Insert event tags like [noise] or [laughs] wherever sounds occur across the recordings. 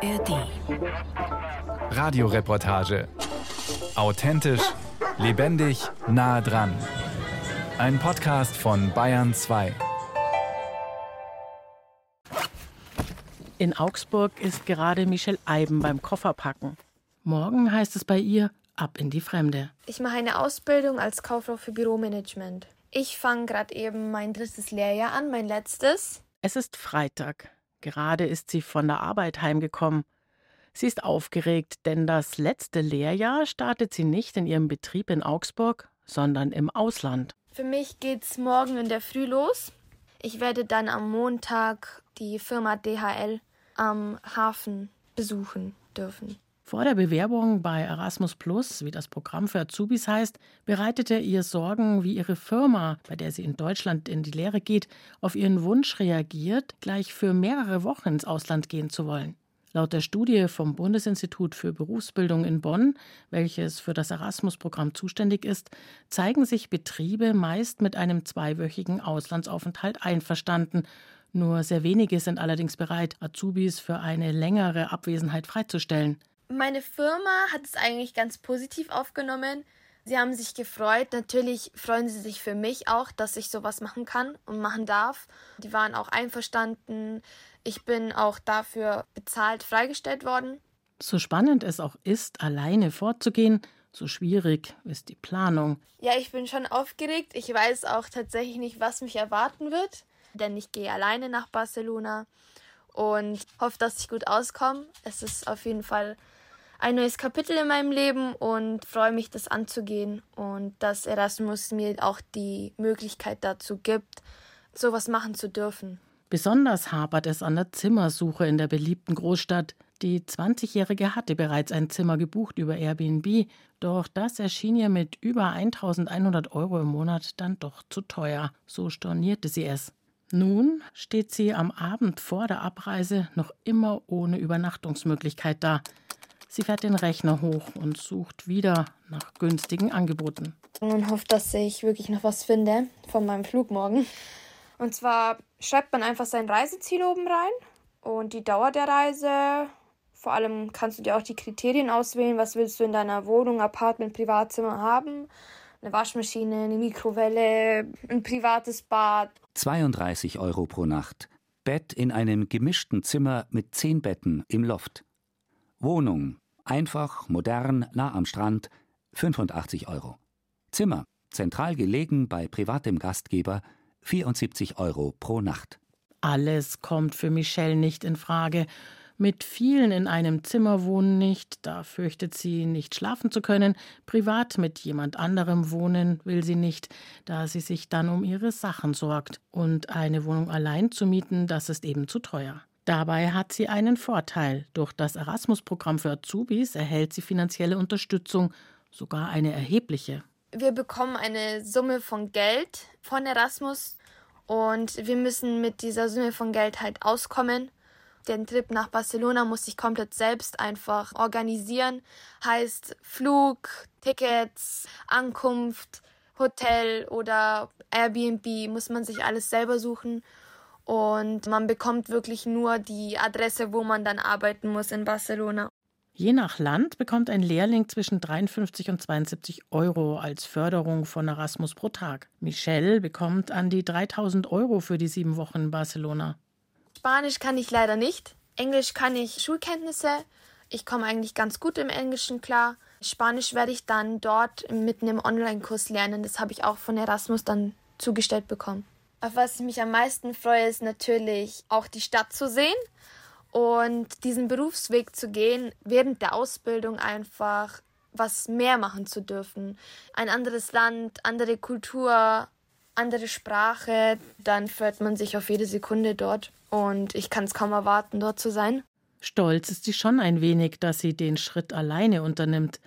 ARD. Radioreportage. Authentisch, lebendig, nah dran. Ein Podcast von Bayern 2. In Augsburg ist gerade Michelle Eiben beim Kofferpacken. Morgen heißt es bei ihr ab in die Fremde. Ich mache eine Ausbildung als Kauffrau für Büromanagement. Ich fange gerade eben mein drittes Lehrjahr an, mein letztes. Es ist Freitag. Gerade ist sie von der Arbeit heimgekommen. Sie ist aufgeregt, denn das letzte Lehrjahr startet sie nicht in ihrem Betrieb in Augsburg, sondern im Ausland. Für mich geht's morgen in der Früh los. Ich werde dann am Montag die Firma DHL am Hafen besuchen dürfen. Vor der Bewerbung bei Erasmus Plus, wie das Programm für Azubis heißt, bereitete ihr Sorgen, wie ihre Firma, bei der sie in Deutschland in die Lehre geht, auf ihren Wunsch reagiert, gleich für mehrere Wochen ins Ausland gehen zu wollen. Laut der Studie vom Bundesinstitut für Berufsbildung in Bonn, welches für das Erasmus-Programm zuständig ist, zeigen sich Betriebe meist mit einem zweiwöchigen Auslandsaufenthalt einverstanden. Nur sehr wenige sind allerdings bereit, Azubis für eine längere Abwesenheit freizustellen. Meine Firma hat es eigentlich ganz positiv aufgenommen. Sie haben sich gefreut. Natürlich freuen sie sich für mich auch, dass ich sowas machen kann und machen darf. Die waren auch einverstanden. Ich bin auch dafür bezahlt freigestellt worden. So spannend es auch ist, alleine vorzugehen, so schwierig ist die Planung. Ja, ich bin schon aufgeregt. Ich weiß auch tatsächlich nicht, was mich erwarten wird, denn ich gehe alleine nach Barcelona und hoffe, dass ich gut auskomme. Es ist auf jeden Fall ein neues Kapitel in meinem Leben und freue mich, das anzugehen und dass Erasmus mir auch die Möglichkeit dazu gibt, sowas machen zu dürfen. Besonders hapert es an der Zimmersuche in der beliebten Großstadt. Die 20-Jährige hatte bereits ein Zimmer gebucht über Airbnb, doch das erschien ihr mit über 1100 Euro im Monat dann doch zu teuer. So stornierte sie es. Nun steht sie am Abend vor der Abreise noch immer ohne Übernachtungsmöglichkeit da. Sie fährt den Rechner hoch und sucht wieder nach günstigen Angeboten. Und hofft, dass ich wirklich noch was finde von meinem Flug morgen. Und zwar schreibt man einfach sein Reiseziel oben rein und die Dauer der Reise. Vor allem kannst du dir auch die Kriterien auswählen. Was willst du in deiner Wohnung, Apartment, Privatzimmer haben? Eine Waschmaschine, eine Mikrowelle, ein privates Bad. 32 Euro pro Nacht. Bett in einem gemischten Zimmer mit zehn Betten im Loft. Wohnung, einfach, modern, nah am Strand, 85 Euro. Zimmer, zentral gelegen bei privatem Gastgeber, 74 Euro pro Nacht. Alles kommt für Michelle nicht in Frage. Mit vielen in einem Zimmer wohnen nicht, da fürchtet sie nicht schlafen zu können, privat mit jemand anderem wohnen will sie nicht, da sie sich dann um ihre Sachen sorgt, und eine Wohnung allein zu mieten, das ist eben zu teuer. Dabei hat sie einen Vorteil. Durch das Erasmus-Programm für Azubis erhält sie finanzielle Unterstützung, sogar eine erhebliche. Wir bekommen eine Summe von Geld von Erasmus und wir müssen mit dieser Summe von Geld halt auskommen. Den Trip nach Barcelona muss ich komplett selbst einfach organisieren. Heißt Flug, Tickets, Ankunft, Hotel oder Airbnb muss man sich alles selber suchen und man bekommt wirklich nur die Adresse, wo man dann arbeiten muss in Barcelona. Je nach Land bekommt ein Lehrling zwischen 53 und 72 Euro als Förderung von Erasmus pro Tag. Michelle bekommt an die 3000 Euro für die sieben Wochen in Barcelona. Spanisch kann ich leider nicht. Englisch kann ich Schulkenntnisse. Ich komme eigentlich ganz gut im Englischen klar. Spanisch werde ich dann dort mit einem Online-Kurs lernen. Das habe ich auch von Erasmus dann zugestellt bekommen. Auf was ich mich am meisten freue, ist natürlich auch die Stadt zu sehen und diesen Berufsweg zu gehen, während der Ausbildung einfach was mehr machen zu dürfen. Ein anderes Land, andere Kultur, andere Sprache, dann freut man sich auf jede Sekunde dort und ich kann es kaum erwarten, dort zu sein. Stolz ist sie schon ein wenig, dass sie den Schritt alleine unternimmt.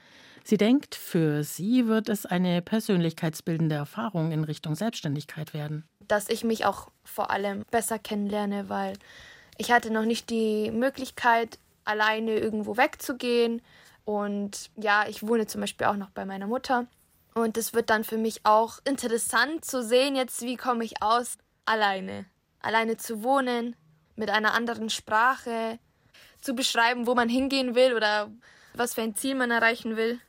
Sie denkt, für sie wird es eine persönlichkeitsbildende Erfahrung in Richtung Selbstständigkeit werden. Dass ich mich auch vor allem besser kennenlerne, weil ich hatte noch nicht die Möglichkeit, alleine irgendwo wegzugehen. Und ja, ich wohne zum Beispiel auch noch bei meiner Mutter. Und es wird dann für mich auch interessant zu sehen, jetzt wie komme ich aus, alleine. Alleine zu wohnen, mit einer anderen Sprache, zu beschreiben, wo man hingehen will oder was für ein Ziel man erreichen will.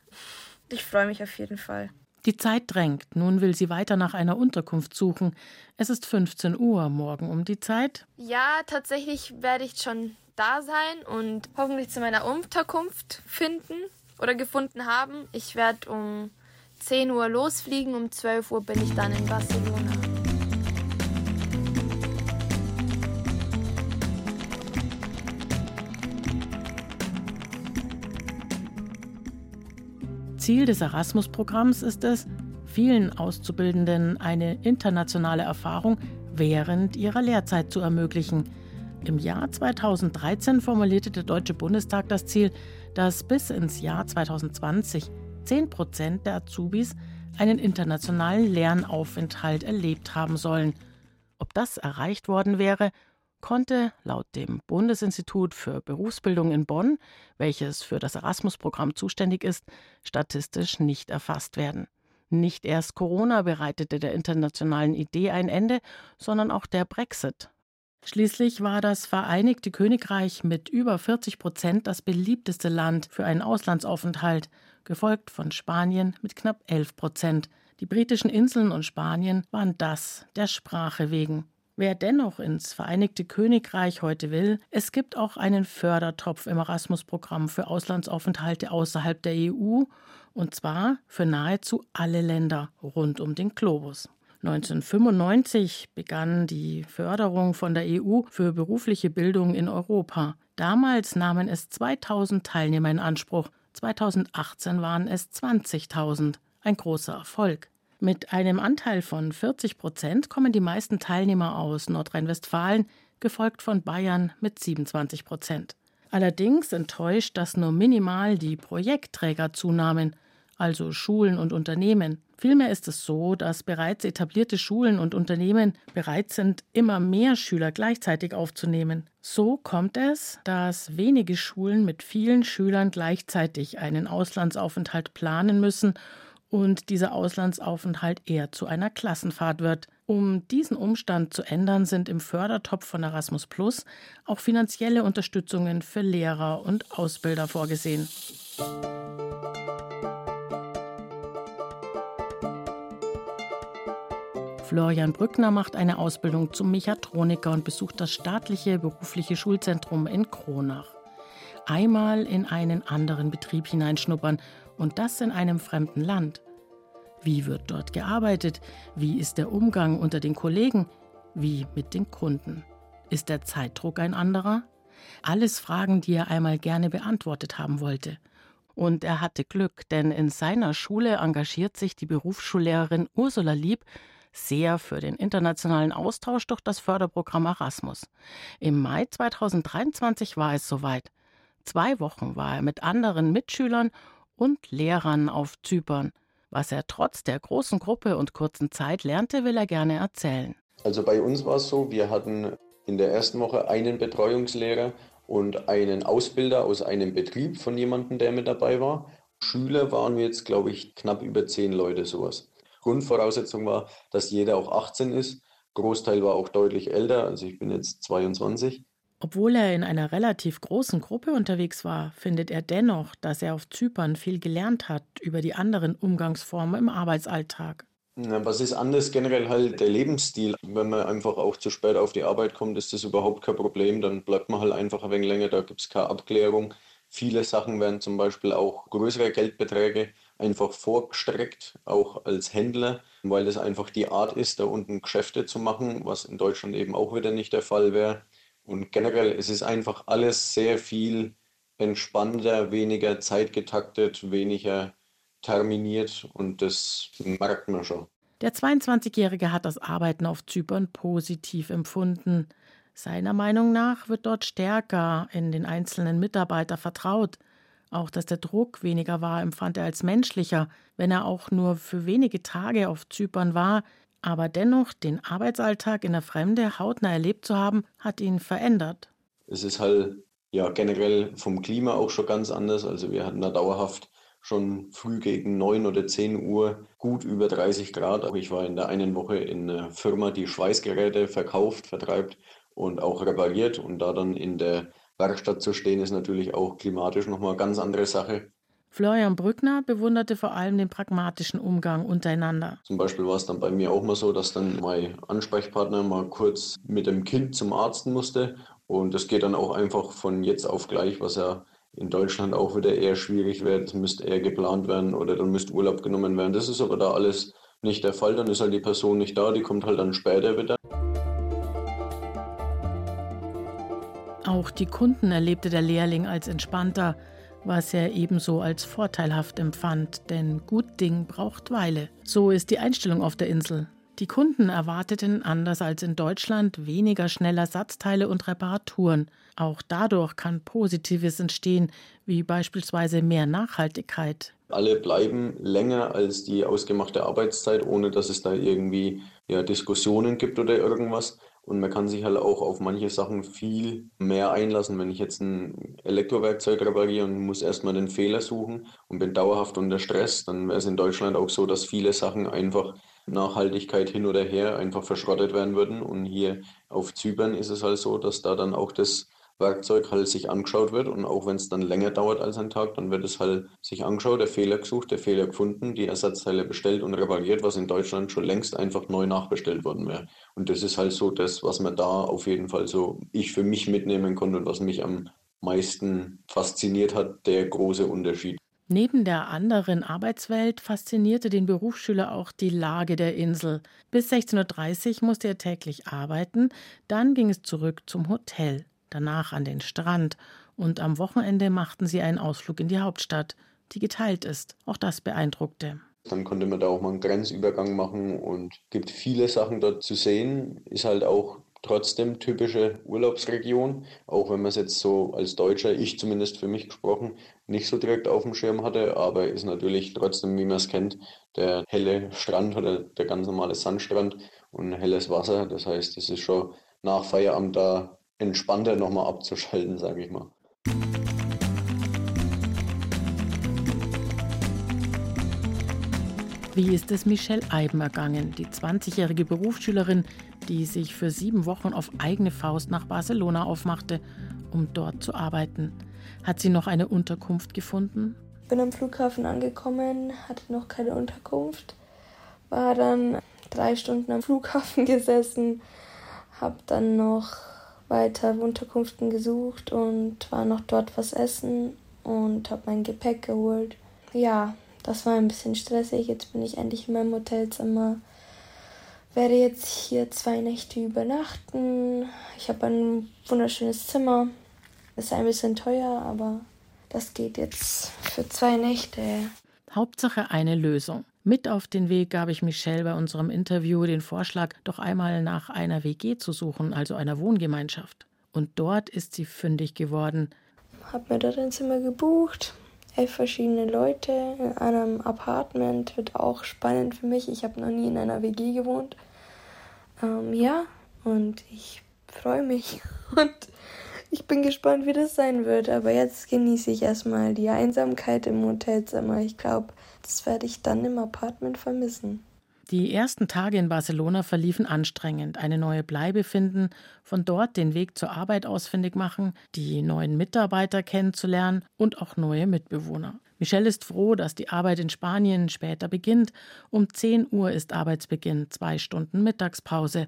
Ich freue mich auf jeden Fall. Die Zeit drängt. Nun will sie weiter nach einer Unterkunft suchen. Es ist 15 Uhr morgen um die Zeit. Ja, tatsächlich werde ich schon da sein und hoffentlich zu meiner Unterkunft finden oder gefunden haben. Ich werde um 10 Uhr losfliegen, um 12 Uhr bin ich dann in Barcelona. Ziel des Erasmus-Programms ist es, vielen Auszubildenden eine internationale Erfahrung während ihrer Lehrzeit zu ermöglichen. Im Jahr 2013 formulierte der Deutsche Bundestag das Ziel, dass bis ins Jahr 2020 10 Prozent der Azubis einen internationalen Lernaufenthalt erlebt haben sollen. Ob das erreicht worden wäre, konnte laut dem Bundesinstitut für Berufsbildung in Bonn, welches für das Erasmus-Programm zuständig ist, statistisch nicht erfasst werden. Nicht erst Corona bereitete der internationalen Idee ein Ende, sondern auch der Brexit. Schließlich war das Vereinigte Königreich mit über 40 Prozent das beliebteste Land für einen Auslandsaufenthalt, gefolgt von Spanien mit knapp 11 Prozent. Die britischen Inseln und Spanien waren das der Sprache wegen. Wer dennoch ins Vereinigte Königreich heute will, es gibt auch einen Fördertopf im Erasmus-Programm für Auslandsaufenthalte außerhalb der EU, und zwar für nahezu alle Länder rund um den Globus. 1995 begann die Förderung von der EU für berufliche Bildung in Europa. Damals nahmen es 2000 Teilnehmer in Anspruch, 2018 waren es 20.000. Ein großer Erfolg. Mit einem Anteil von 40 Prozent kommen die meisten Teilnehmer aus Nordrhein-Westfalen, gefolgt von Bayern mit 27 Prozent. Allerdings enttäuscht, dass nur minimal die Projektträger zunahmen, also Schulen und Unternehmen. Vielmehr ist es so, dass bereits etablierte Schulen und Unternehmen bereit sind, immer mehr Schüler gleichzeitig aufzunehmen. So kommt es, dass wenige Schulen mit vielen Schülern gleichzeitig einen Auslandsaufenthalt planen müssen und dieser Auslandsaufenthalt eher zu einer Klassenfahrt wird. Um diesen Umstand zu ändern, sind im Fördertopf von Erasmus Plus auch finanzielle Unterstützungen für Lehrer und Ausbilder vorgesehen. Florian Brückner macht eine Ausbildung zum Mechatroniker und besucht das staatliche berufliche Schulzentrum in Kronach. Einmal in einen anderen Betrieb hineinschnuppern und das in einem fremden Land. Wie wird dort gearbeitet? Wie ist der Umgang unter den Kollegen? Wie mit den Kunden? Ist der Zeitdruck ein anderer? Alles Fragen, die er einmal gerne beantwortet haben wollte. Und er hatte Glück, denn in seiner Schule engagiert sich die Berufsschullehrerin Ursula Lieb sehr für den internationalen Austausch durch das Förderprogramm Erasmus. Im Mai 2023 war es soweit. Zwei Wochen war er mit anderen Mitschülern und Lehrern auf Zypern. Was er trotz der großen Gruppe und kurzen Zeit lernte, will er gerne erzählen. Also bei uns war es so, wir hatten in der ersten Woche einen Betreuungslehrer und einen Ausbilder aus einem Betrieb von jemandem, der mit dabei war. Schüler waren wir jetzt, glaube ich, knapp über zehn Leute sowas. Grundvoraussetzung war, dass jeder auch 18 ist. Großteil war auch deutlich älter, also ich bin jetzt 22. Obwohl er in einer relativ großen Gruppe unterwegs war, findet er dennoch, dass er auf Zypern viel gelernt hat über die anderen Umgangsformen im Arbeitsalltag. was ist anders? Generell halt der Lebensstil. Wenn man einfach auch zu spät auf die Arbeit kommt, ist das überhaupt kein Problem. Dann bleibt man halt einfach ein wenig länger, da gibt es keine Abklärung. Viele Sachen werden zum Beispiel auch größere Geldbeträge einfach vorgestreckt, auch als Händler, weil das einfach die Art ist, da unten Geschäfte zu machen, was in Deutschland eben auch wieder nicht der Fall wäre. Und generell, es ist einfach alles sehr viel entspannter, weniger zeitgetaktet, weniger terminiert und das merkt man schon. Der 22-Jährige hat das Arbeiten auf Zypern positiv empfunden. Seiner Meinung nach wird dort stärker in den einzelnen Mitarbeiter vertraut. Auch dass der Druck weniger war, empfand er als menschlicher, wenn er auch nur für wenige Tage auf Zypern war, aber dennoch den Arbeitsalltag in der Fremde hautnah erlebt zu haben, hat ihn verändert. Es ist halt ja generell vom Klima auch schon ganz anders. Also wir hatten da dauerhaft schon früh gegen 9 oder 10 Uhr gut über 30 Grad. Ich war in der einen Woche in einer Firma, die Schweißgeräte verkauft, vertreibt und auch repariert und da dann in der Werkstatt zu stehen, ist natürlich auch klimatisch nochmal eine ganz andere Sache. Florian Brückner bewunderte vor allem den pragmatischen Umgang untereinander. Zum Beispiel war es dann bei mir auch mal so, dass dann mein Ansprechpartner mal kurz mit dem Kind zum Arzt musste. Und das geht dann auch einfach von jetzt auf gleich, was ja in Deutschland auch wieder eher schwierig wird. Es müsste eher geplant werden oder dann müsste Urlaub genommen werden. Das ist aber da alles nicht der Fall. Dann ist halt die Person nicht da, die kommt halt dann später wieder. Auch die Kunden erlebte der Lehrling als entspannter was er ebenso als vorteilhaft empfand, denn gut Ding braucht Weile. So ist die Einstellung auf der Insel. Die Kunden erwarteten, anders als in Deutschland, weniger schnell Ersatzteile und Reparaturen. Auch dadurch kann Positives entstehen, wie beispielsweise mehr Nachhaltigkeit. Alle bleiben länger als die ausgemachte Arbeitszeit, ohne dass es da irgendwie ja, Diskussionen gibt oder irgendwas. Und man kann sich halt auch auf manche Sachen viel mehr einlassen. Wenn ich jetzt ein Elektrowerkzeug repariere und muss erstmal den Fehler suchen und bin dauerhaft unter Stress, dann wäre es in Deutschland auch so, dass viele Sachen einfach Nachhaltigkeit hin oder her einfach verschrottet werden würden. Und hier auf Zypern ist es halt so, dass da dann auch das Werkzeug halt sich angeschaut wird und auch wenn es dann länger dauert als ein Tag, dann wird es halt sich angeschaut, der Fehler gesucht, der Fehler gefunden, die Ersatzteile bestellt und repariert, was in Deutschland schon längst einfach neu nachbestellt worden wäre. Und das ist halt so das, was man da auf jeden Fall so ich für mich mitnehmen konnte und was mich am meisten fasziniert hat, der große Unterschied. Neben der anderen Arbeitswelt faszinierte den Berufsschüler auch die Lage der Insel. Bis 16.30 Uhr musste er täglich arbeiten, dann ging es zurück zum Hotel danach an den Strand und am Wochenende machten sie einen Ausflug in die Hauptstadt, die geteilt ist. Auch das beeindruckte. Dann konnte man da auch mal einen Grenzübergang machen und gibt viele Sachen dort zu sehen. Ist halt auch trotzdem typische Urlaubsregion, auch wenn man es jetzt so als Deutscher, ich zumindest für mich gesprochen, nicht so direkt auf dem Schirm hatte, aber ist natürlich trotzdem, wie man es kennt, der helle Strand oder der ganz normale Sandstrand und helles Wasser. Das heißt, es ist schon nach Feierabend da entspannter nochmal abzuschalten, sage ich mal. Wie ist es Michelle Eiben ergangen, die 20-jährige Berufsschülerin, die sich für sieben Wochen auf eigene Faust nach Barcelona aufmachte, um dort zu arbeiten? Hat sie noch eine Unterkunft gefunden? Bin am Flughafen angekommen, hatte noch keine Unterkunft, war dann drei Stunden am Flughafen [laughs] gesessen, habe dann noch weiter Unterkünften gesucht und war noch dort was essen und habe mein Gepäck geholt. Ja, das war ein bisschen stressig. Jetzt bin ich endlich in meinem Hotelzimmer. Werde jetzt hier zwei Nächte übernachten. Ich habe ein wunderschönes Zimmer. Ist ein bisschen teuer, aber das geht jetzt für zwei Nächte. Hauptsache eine Lösung. Mit auf den Weg gab ich Michelle bei unserem Interview den Vorschlag, doch einmal nach einer WG zu suchen, also einer Wohngemeinschaft. Und dort ist sie fündig geworden. Hab mir dort ein Zimmer gebucht, elf verschiedene Leute in einem Apartment. Wird auch spannend für mich. Ich habe noch nie in einer WG gewohnt. Ähm, ja, und ich freue mich [laughs] und ich bin gespannt, wie das sein wird. Aber jetzt genieße ich erstmal die Einsamkeit im Hotelzimmer. Ich glaube, das werde ich dann im Apartment vermissen. Die ersten Tage in Barcelona verliefen anstrengend. Eine neue Bleibe finden, von dort den Weg zur Arbeit ausfindig machen, die neuen Mitarbeiter kennenzulernen und auch neue Mitbewohner. Michelle ist froh, dass die Arbeit in Spanien später beginnt. Um 10 Uhr ist Arbeitsbeginn, zwei Stunden Mittagspause.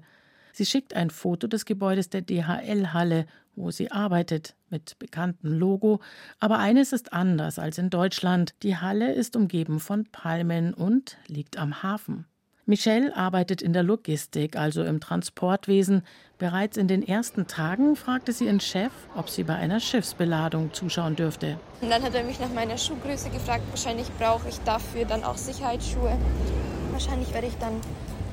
Sie schickt ein Foto des Gebäudes der DHL-Halle, wo sie arbeitet, mit bekanntem Logo. Aber eines ist anders als in Deutschland. Die Halle ist umgeben von Palmen und liegt am Hafen. Michelle arbeitet in der Logistik, also im Transportwesen. Bereits in den ersten Tagen fragte sie ihren Chef, ob sie bei einer Schiffsbeladung zuschauen dürfte. Und dann hat er mich nach meiner Schuhgröße gefragt. Wahrscheinlich brauche ich dafür dann auch Sicherheitsschuhe. Wahrscheinlich werde ich dann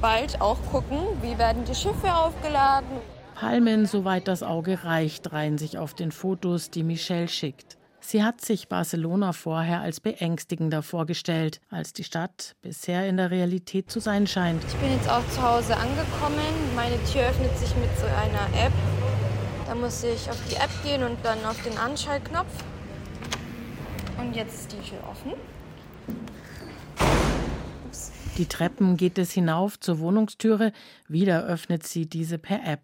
bald auch gucken, wie werden die Schiffe aufgeladen. Palmen, soweit das Auge reicht, reihen sich auf den Fotos, die Michelle schickt. Sie hat sich Barcelona vorher als beängstigender vorgestellt, als die Stadt bisher in der Realität zu sein scheint. Ich bin jetzt auch zu Hause angekommen. Meine Tür öffnet sich mit so einer App. Da muss ich auf die App gehen und dann auf den Anschaltknopf. Und jetzt ist die Tür offen. Die Treppen geht es hinauf zur Wohnungstüre. Wieder öffnet sie diese per App.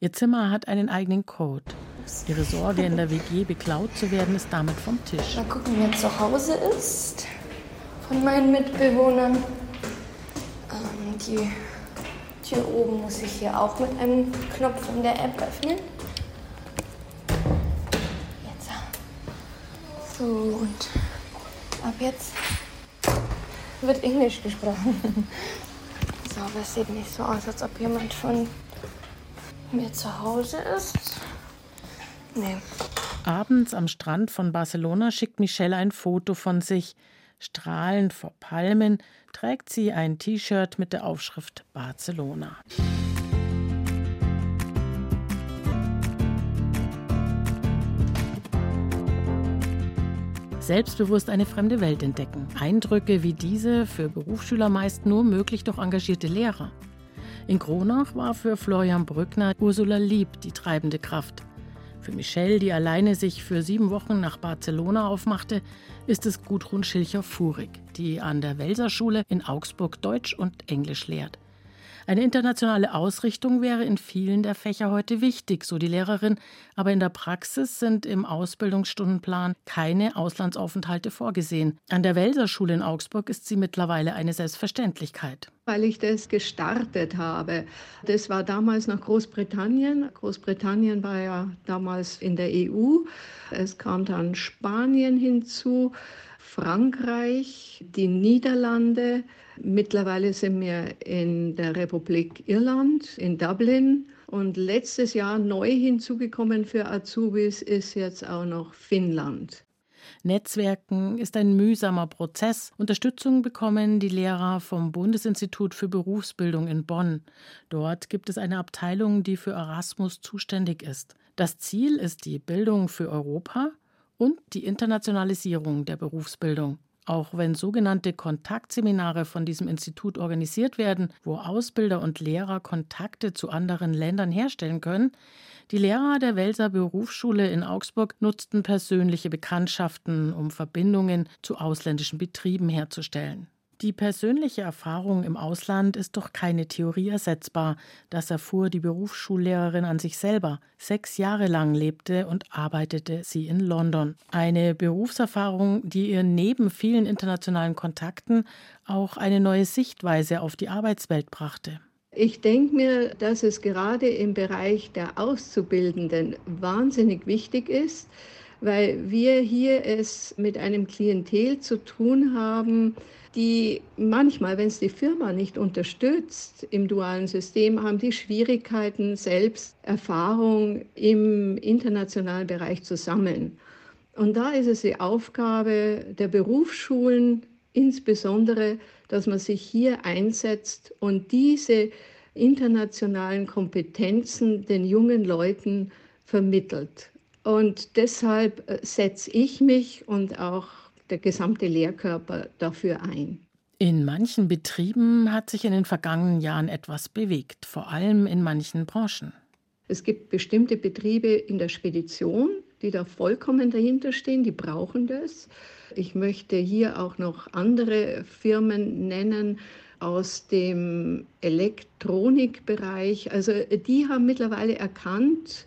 Ihr Zimmer hat einen eigenen Code. Ihre Sorge, in der WG beklaut zu werden, ist damit vom Tisch. Mal gucken, wer zu Hause ist von meinen Mitbewohnern. Ähm, die Tür oben muss ich hier auch mit einem Knopf in der App öffnen. Jetzt. So, und ab jetzt wird Englisch gesprochen. [laughs] So, aber es sieht nicht so aus, als ob jemand von mir zu Hause ist. Nee. Abends am Strand von Barcelona schickt Michelle ein Foto von sich. Strahlend vor Palmen trägt sie ein T-Shirt mit der Aufschrift Barcelona. Selbstbewusst eine fremde Welt entdecken. Eindrücke wie diese für Berufsschüler meist nur möglich durch engagierte Lehrer. In Kronach war für Florian Brückner Ursula Lieb die treibende Kraft. Für Michelle, die alleine sich für sieben Wochen nach Barcelona aufmachte, ist es Gudrun Schilcher-Furig, die an der Welser-Schule in Augsburg Deutsch und Englisch lehrt. Eine internationale Ausrichtung wäre in vielen der Fächer heute wichtig, so die Lehrerin, aber in der Praxis sind im Ausbildungsstundenplan keine Auslandsaufenthalte vorgesehen. An der Welser Schule in Augsburg ist sie mittlerweile eine Selbstverständlichkeit. Weil ich das gestartet habe. Das war damals nach Großbritannien. Großbritannien war ja damals in der EU. Es kam dann Spanien hinzu. Frankreich, die Niederlande. Mittlerweile sind wir in der Republik Irland, in Dublin. Und letztes Jahr neu hinzugekommen für Azubis ist jetzt auch noch Finnland. Netzwerken ist ein mühsamer Prozess. Unterstützung bekommen die Lehrer vom Bundesinstitut für Berufsbildung in Bonn. Dort gibt es eine Abteilung, die für Erasmus zuständig ist. Das Ziel ist die Bildung für Europa und die Internationalisierung der Berufsbildung. Auch wenn sogenannte Kontaktseminare von diesem Institut organisiert werden, wo Ausbilder und Lehrer Kontakte zu anderen Ländern herstellen können, die Lehrer der Welser Berufsschule in Augsburg nutzten persönliche Bekanntschaften, um Verbindungen zu ausländischen Betrieben herzustellen. Die persönliche Erfahrung im Ausland ist doch keine Theorie ersetzbar. Das erfuhr die Berufsschullehrerin an sich selber. Sechs Jahre lang lebte und arbeitete sie in London. Eine Berufserfahrung, die ihr neben vielen internationalen Kontakten auch eine neue Sichtweise auf die Arbeitswelt brachte. Ich denke mir, dass es gerade im Bereich der Auszubildenden wahnsinnig wichtig ist, weil wir hier es mit einem Klientel zu tun haben, die manchmal, wenn es die Firma nicht unterstützt im dualen System, haben die Schwierigkeiten, selbst Erfahrung im internationalen Bereich zu sammeln. Und da ist es die Aufgabe der Berufsschulen, insbesondere, dass man sich hier einsetzt und diese internationalen Kompetenzen den jungen Leuten vermittelt. Und deshalb äh, setze ich mich und auch der gesamte Lehrkörper dafür ein. In manchen Betrieben hat sich in den vergangenen Jahren etwas bewegt, vor allem in manchen Branchen. Es gibt bestimmte Betriebe in der Spedition, die da vollkommen dahinter stehen, die brauchen das. Ich möchte hier auch noch andere Firmen nennen aus dem Elektronikbereich. Also die haben mittlerweile erkannt,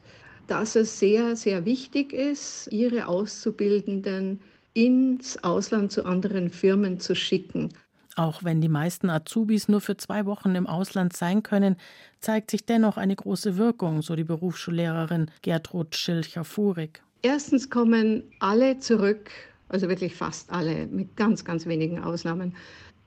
dass es sehr, sehr wichtig ist, ihre Auszubildenden ins Ausland zu anderen Firmen zu schicken. Auch wenn die meisten Azubis nur für zwei Wochen im Ausland sein können, zeigt sich dennoch eine große Wirkung, so die Berufsschullehrerin Gertrud Schilcher-Furig. Erstens kommen alle zurück, also wirklich fast alle, mit ganz, ganz wenigen Ausnahmen,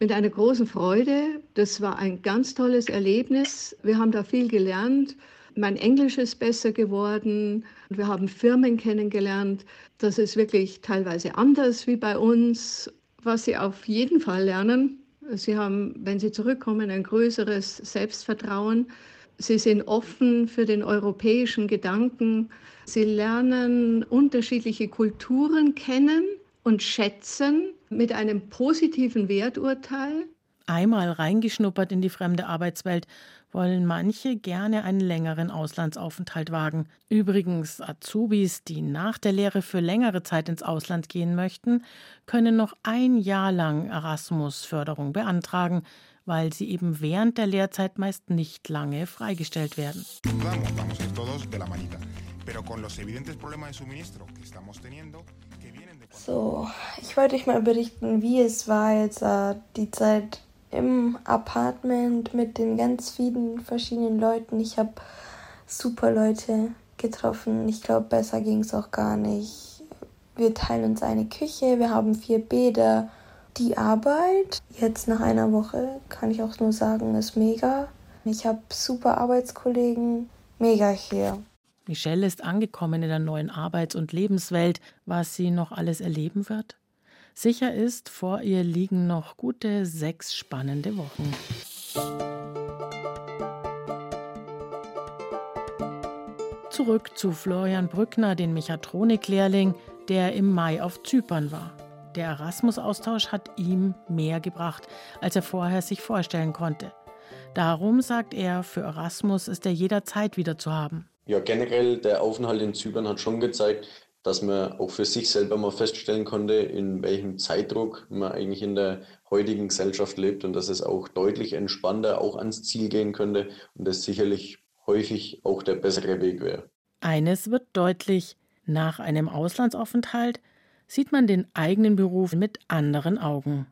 mit einer großen Freude. Das war ein ganz tolles Erlebnis. Wir haben da viel gelernt. Mein Englisch ist besser geworden. Wir haben Firmen kennengelernt. Das ist wirklich teilweise anders wie bei uns. Was Sie auf jeden Fall lernen, Sie haben, wenn Sie zurückkommen, ein größeres Selbstvertrauen. Sie sind offen für den europäischen Gedanken. Sie lernen unterschiedliche Kulturen kennen und schätzen mit einem positiven Werturteil. Einmal reingeschnuppert in die fremde Arbeitswelt wollen manche gerne einen längeren Auslandsaufenthalt wagen. Übrigens, Azubis, die nach der Lehre für längere Zeit ins Ausland gehen möchten, können noch ein Jahr lang Erasmus-Förderung beantragen, weil sie eben während der Lehrzeit meist nicht lange freigestellt werden. So, ich wollte euch mal berichten, wie es war jetzt äh, die Zeit im Apartment mit den ganz vielen verschiedenen Leuten. Ich habe super Leute getroffen. Ich glaube, besser ging es auch gar nicht. Wir teilen uns eine Küche, wir haben vier Bäder. Die Arbeit, jetzt nach einer Woche, kann ich auch nur sagen, ist mega. Ich habe super Arbeitskollegen, mega hier. Michelle ist angekommen in der neuen Arbeits- und Lebenswelt. Was sie noch alles erleben wird? Sicher ist, vor ihr liegen noch gute sechs spannende Wochen. Zurück zu Florian Brückner, den Mechatroniklehrling, der im Mai auf Zypern war. Der Erasmus-Austausch hat ihm mehr gebracht, als er vorher sich vorstellen konnte. Darum sagt er, für Erasmus ist er jederzeit wieder zu haben. Ja, generell der Aufenthalt in Zypern hat schon gezeigt, dass man auch für sich selber mal feststellen konnte, in welchem Zeitdruck man eigentlich in der heutigen Gesellschaft lebt und dass es auch deutlich entspannter auch ans Ziel gehen könnte und das sicherlich häufig auch der bessere Weg wäre. Eines wird deutlich, nach einem Auslandsaufenthalt sieht man den eigenen Beruf mit anderen Augen.